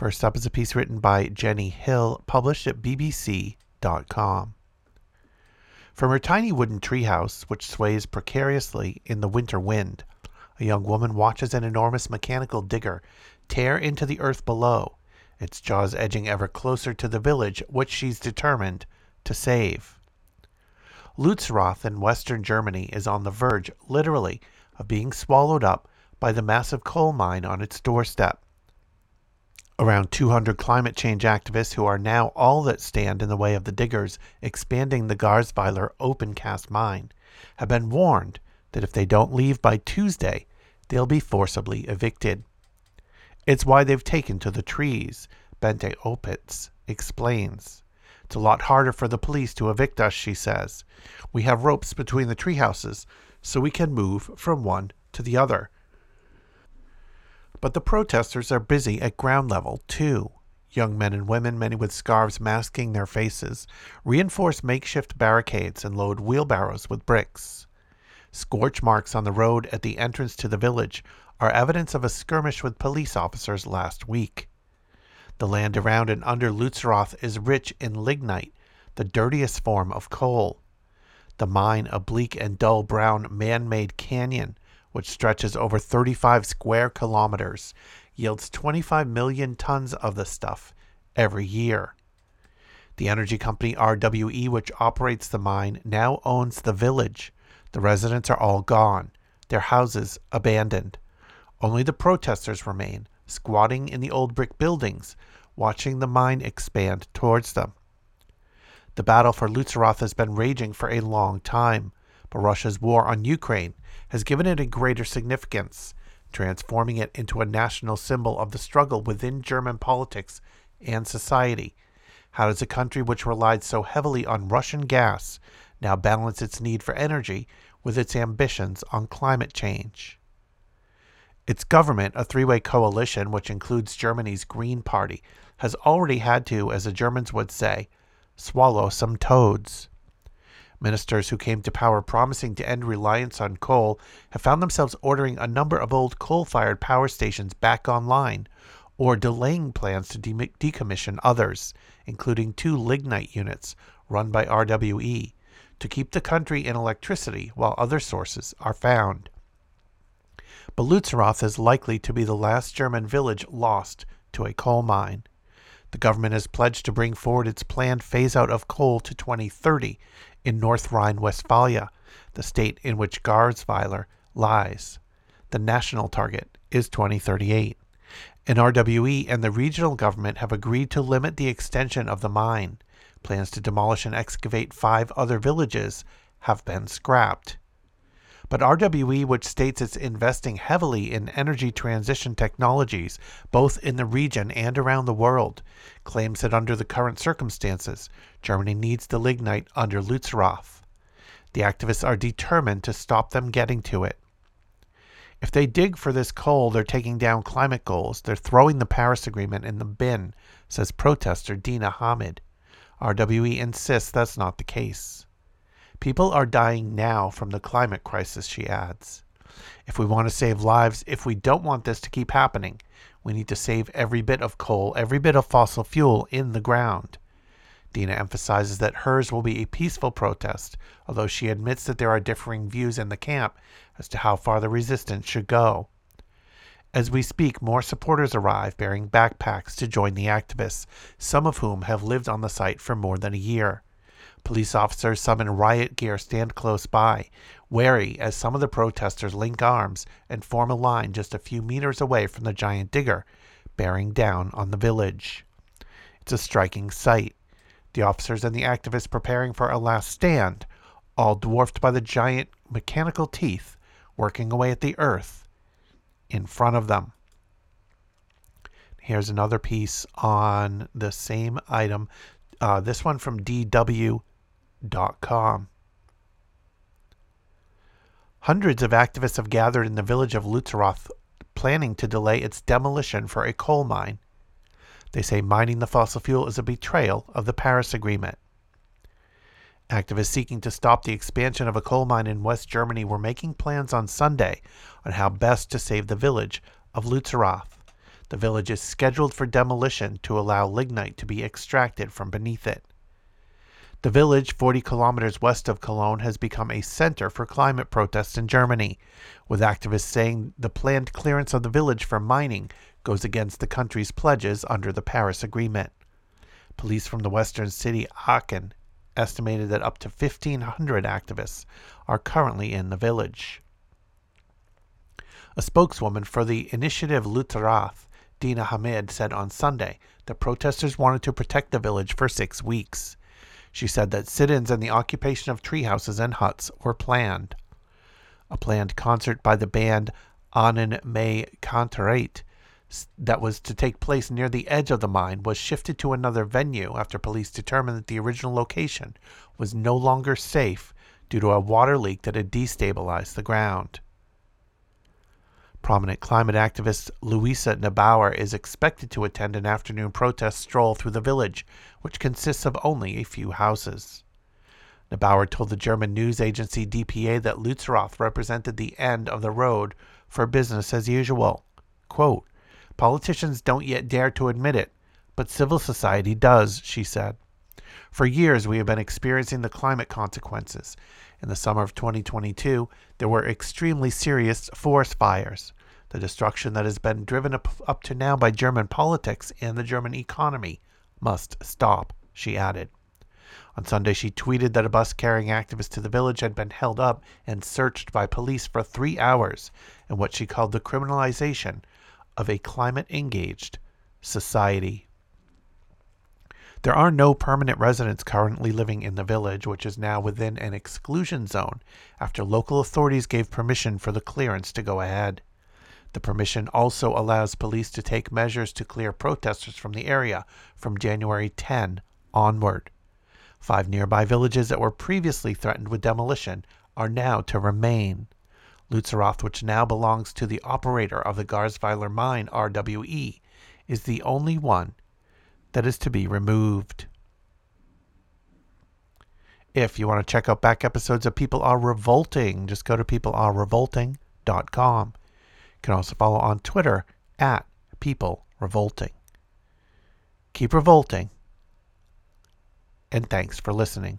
First up is a piece written by Jenny Hill, published at BBC.com. From her tiny wooden treehouse, which sways precariously in the winter wind, a young woman watches an enormous mechanical digger tear into the earth below, its jaws edging ever closer to the village which she's determined to save. Lützerath in western Germany is on the verge, literally, of being swallowed up by the massive coal mine on its doorstep. Around 200 climate change activists who are now all that stand in the way of the diggers expanding the Garzweiler open cast mine have been warned that if they don't leave by Tuesday, they'll be forcibly evicted. It's why they've taken to the trees, Bente Opitz explains. It's a lot harder for the police to evict us, she says. We have ropes between the tree houses, so we can move from one to the other. But the protesters are busy at ground level, too. Young men and women, many with scarves masking their faces, reinforce makeshift barricades and load wheelbarrows with bricks. Scorch marks on the road at the entrance to the village are evidence of a skirmish with police officers last week. The land around and under Lützerath is rich in lignite, the dirtiest form of coal. The mine, a bleak and dull brown man made canyon, which stretches over 35 square kilometers, yields 25 million tons of the stuff every year. The energy company RWE, which operates the mine, now owns the village. The residents are all gone, their houses abandoned. Only the protesters remain, squatting in the old brick buildings, watching the mine expand towards them. The battle for Lützerath has been raging for a long time, but Russia's war on Ukraine has given it a greater significance, transforming it into a national symbol of the struggle within German politics and society. How does a country which relied so heavily on Russian gas now balance its need for energy with its ambitions on climate change? Its government, a three way coalition which includes Germany's Green Party, has already had to, as the Germans would say, swallow some toads. Ministers who came to power promising to end reliance on coal have found themselves ordering a number of old coal fired power stations back online or delaying plans to de- decommission others, including two lignite units run by RWE, to keep the country in electricity while other sources are found. But Lützerath is likely to be the last German village lost to a coal mine. The government has pledged to bring forward its planned phase out of coal to 2030 in North Rhine Westphalia, the state in which Garzweiler lies. The national target is 2038. And RWE and the regional government have agreed to limit the extension of the mine. Plans to demolish and excavate five other villages have been scrapped. But RWE, which states it's investing heavily in energy transition technologies, both in the region and around the world, claims that under the current circumstances, Germany needs the lignite under Lützerath. The activists are determined to stop them getting to it. If they dig for this coal, they're taking down climate goals. They're throwing the Paris Agreement in the bin, says protester Dina Hamid. RWE insists that's not the case. People are dying now from the climate crisis, she adds. If we want to save lives, if we don't want this to keep happening, we need to save every bit of coal, every bit of fossil fuel in the ground. Dina emphasizes that hers will be a peaceful protest, although she admits that there are differing views in the camp as to how far the resistance should go. As we speak, more supporters arrive bearing backpacks to join the activists, some of whom have lived on the site for more than a year. Police officers, some in riot gear, stand close by, wary as some of the protesters link arms and form a line just a few meters away from the giant digger, bearing down on the village. It's a striking sight. The officers and the activists preparing for a last stand, all dwarfed by the giant mechanical teeth working away at the earth in front of them. Here's another piece on the same item. Uh, this one from DW.com. Hundreds of activists have gathered in the village of Lützerath planning to delay its demolition for a coal mine. They say mining the fossil fuel is a betrayal of the Paris Agreement. Activists seeking to stop the expansion of a coal mine in West Germany were making plans on Sunday on how best to save the village of Lützerath. The village is scheduled for demolition to allow lignite to be extracted from beneath it. The village, 40 kilometers west of Cologne, has become a center for climate protests in Germany, with activists saying the planned clearance of the village for mining goes against the country's pledges under the Paris Agreement. Police from the western city Aachen estimated that up to 1,500 activists are currently in the village. A spokeswoman for the initiative Lützerath, Dina Hamid, said on Sunday that protesters wanted to protect the village for six weeks. She said that sit ins and the occupation of tree houses and huts were planned. A planned concert by the band Ahnen May Kantereit that was to take place near the edge of the mine was shifted to another venue after police determined that the original location was no longer safe due to a water leak that had destabilized the ground. Prominent climate activist Luisa Neubauer is expected to attend an afternoon protest stroll through the village, which consists of only a few houses. Neubauer told the German news agency DPA that Lützerath represented the end of the road for business as usual. Quote, Politicians don't yet dare to admit it, but civil society does, she said. For years, we have been experiencing the climate consequences. In the summer of 2022, there were extremely serious forest fires. The destruction that has been driven up, up to now by German politics and the German economy must stop, she added. On Sunday, she tweeted that a bus carrying activists to the village had been held up and searched by police for three hours in what she called the criminalization of a climate engaged society. There are no permanent residents currently living in the village, which is now within an exclusion zone after local authorities gave permission for the clearance to go ahead. The permission also allows police to take measures to clear protesters from the area from January 10 onward. Five nearby villages that were previously threatened with demolition are now to remain. Lützerath, which now belongs to the operator of the Garzweiler mine, RWE, is the only one that is to be removed. If you want to check out back episodes of People Are Revolting, just go to peoplearerevolting.com. You can also follow on Twitter at People Revolting. Keep revolting, and thanks for listening.